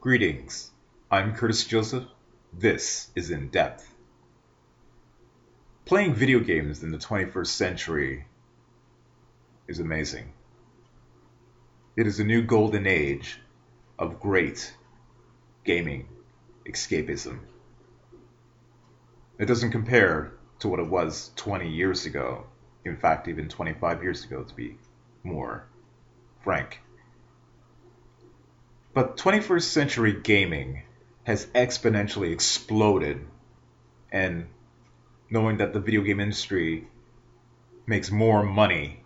Greetings, I'm Curtis Joseph. This is In Depth. Playing video games in the 21st century is amazing. It is a new golden age of great gaming escapism. It doesn't compare to what it was 20 years ago. In fact, even 25 years ago, to be more frank. But 21st century gaming has exponentially exploded, and knowing that the video game industry makes more money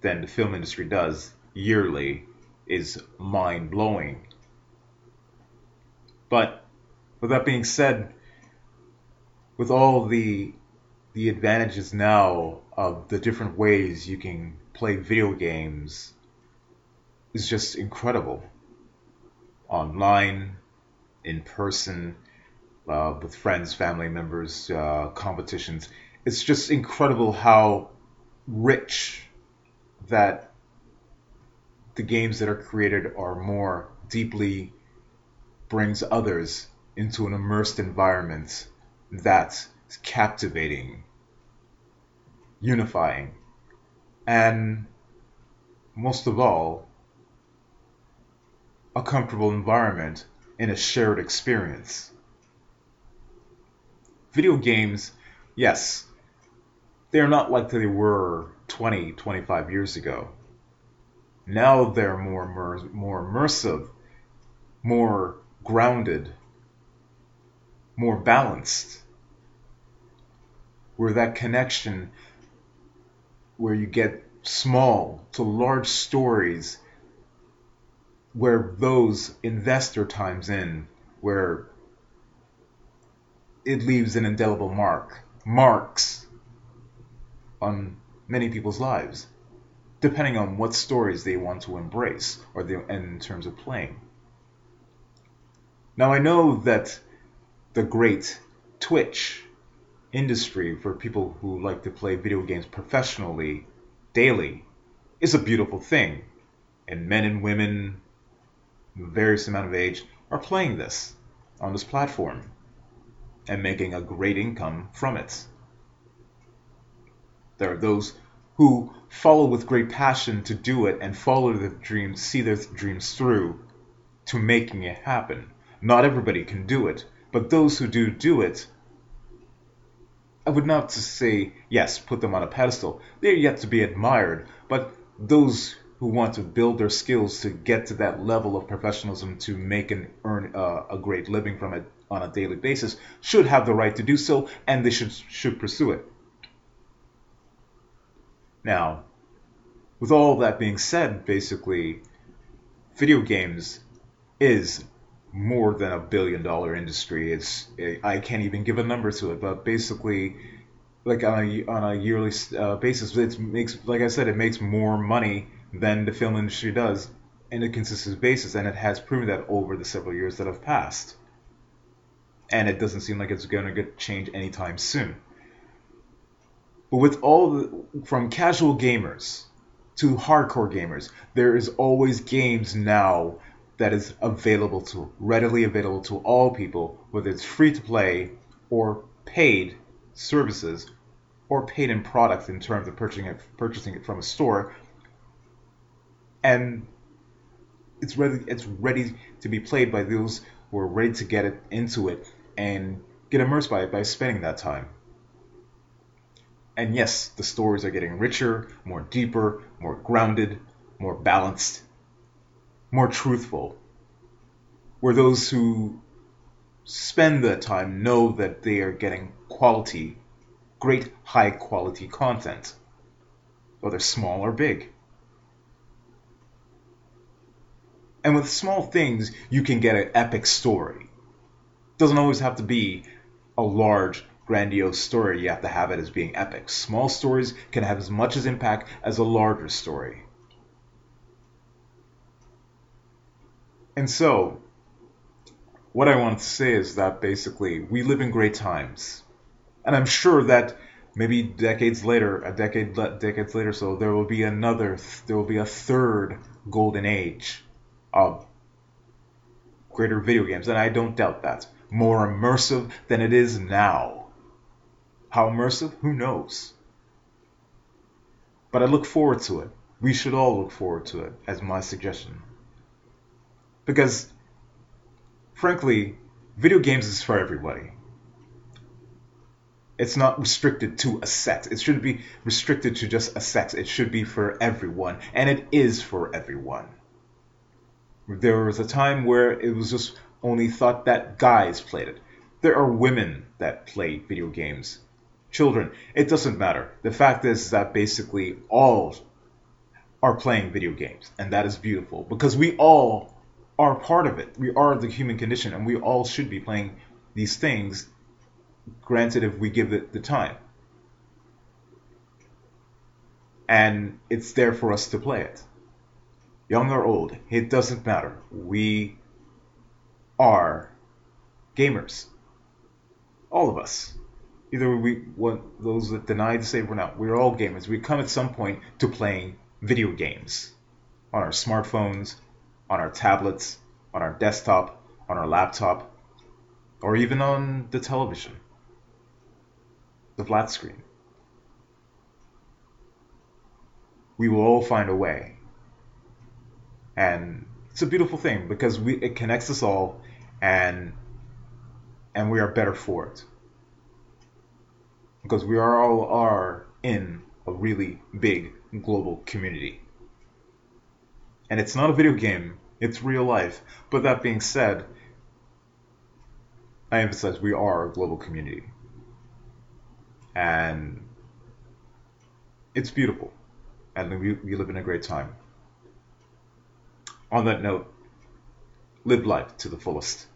than the film industry does yearly is mind blowing. But with that being said, with all the the advantages now of the different ways you can play video games is just incredible. Online, in person, uh, with friends, family members, uh, competitions. It's just incredible how rich that the games that are created are more deeply brings others into an immersed environment that's captivating, unifying, and most of all, a comfortable environment in a shared experience. Video games, yes, they're not like they were 20, 25 years ago. Now they're more more immersive, more grounded, more balanced. Where that connection, where you get small to large stories where those invest their times in, where it leaves an indelible mark, marks on many people's lives, depending on what stories they want to embrace or they, in terms of playing. Now I know that the great Twitch industry for people who like to play video games professionally daily is a beautiful thing, and men and women various amount of age are playing this on this platform and making a great income from it. There are those who follow with great passion to do it and follow their dreams, see their dreams through to making it happen. Not everybody can do it, but those who do do it, I would not say, yes, put them on a pedestal. They're yet to be admired, but those who want to build their skills to get to that level of professionalism to make and earn uh, a great living from it on a daily basis should have the right to do so and they should should pursue it. Now, with all that being said, basically, video games is more than a billion dollar industry. It's I can't even give a number to it, but basically, like on a on a yearly uh, basis, it makes like I said, it makes more money than the film industry does in a consistent basis, and it has proven that over the several years that have passed. And it doesn't seem like it's going to get change anytime soon. But with all the, from casual gamers to hardcore gamers, there is always games now that is available to readily available to all people, whether it's free to play or paid services or paid in products in terms of purchasing it, purchasing it from a store and it's ready it's ready to be played by those who are ready to get it into it and get immersed by it by spending that time. And yes, the stories are getting richer, more deeper, more grounded, more balanced, more truthful. Where those who spend the time know that they are getting quality, great high quality content, whether small or big. And with small things, you can get an epic story. Doesn't always have to be a large, grandiose story. You have to have it as being epic. Small stories can have as much as impact as a larger story. And so, what I want to say is that basically we live in great times. And I'm sure that maybe decades later, a decade decades later so there will be another there will be a third golden age of greater video games, and I don't doubt that. More immersive than it is now. How immersive? Who knows? But I look forward to it. We should all look forward to it, as my suggestion. Because, frankly, video games is for everybody. It's not restricted to a sex. It shouldn't be restricted to just a sex. It should be for everyone. And it is for everyone. There was a time where it was just only thought that guys played it. There are women that play video games. Children. It doesn't matter. The fact is that basically all are playing video games. And that is beautiful. Because we all are part of it. We are the human condition. And we all should be playing these things granted if we give it the time. And it's there for us to play it. Young or old, it doesn't matter. We are gamers. All of us. Either we want those that deny to say we're not. We're all gamers. We come at some point to playing video games on our smartphones, on our tablets, on our desktop, on our laptop, or even on the television the flat screen. We will all find a way. And it's a beautiful thing because we it connects us all and and we are better for it. Because we are all are in a really big global community. And it's not a video game, it's real life. But that being said, I emphasize we are a global community and it's beautiful, and we, we live in a great time. On that note, live life to the fullest.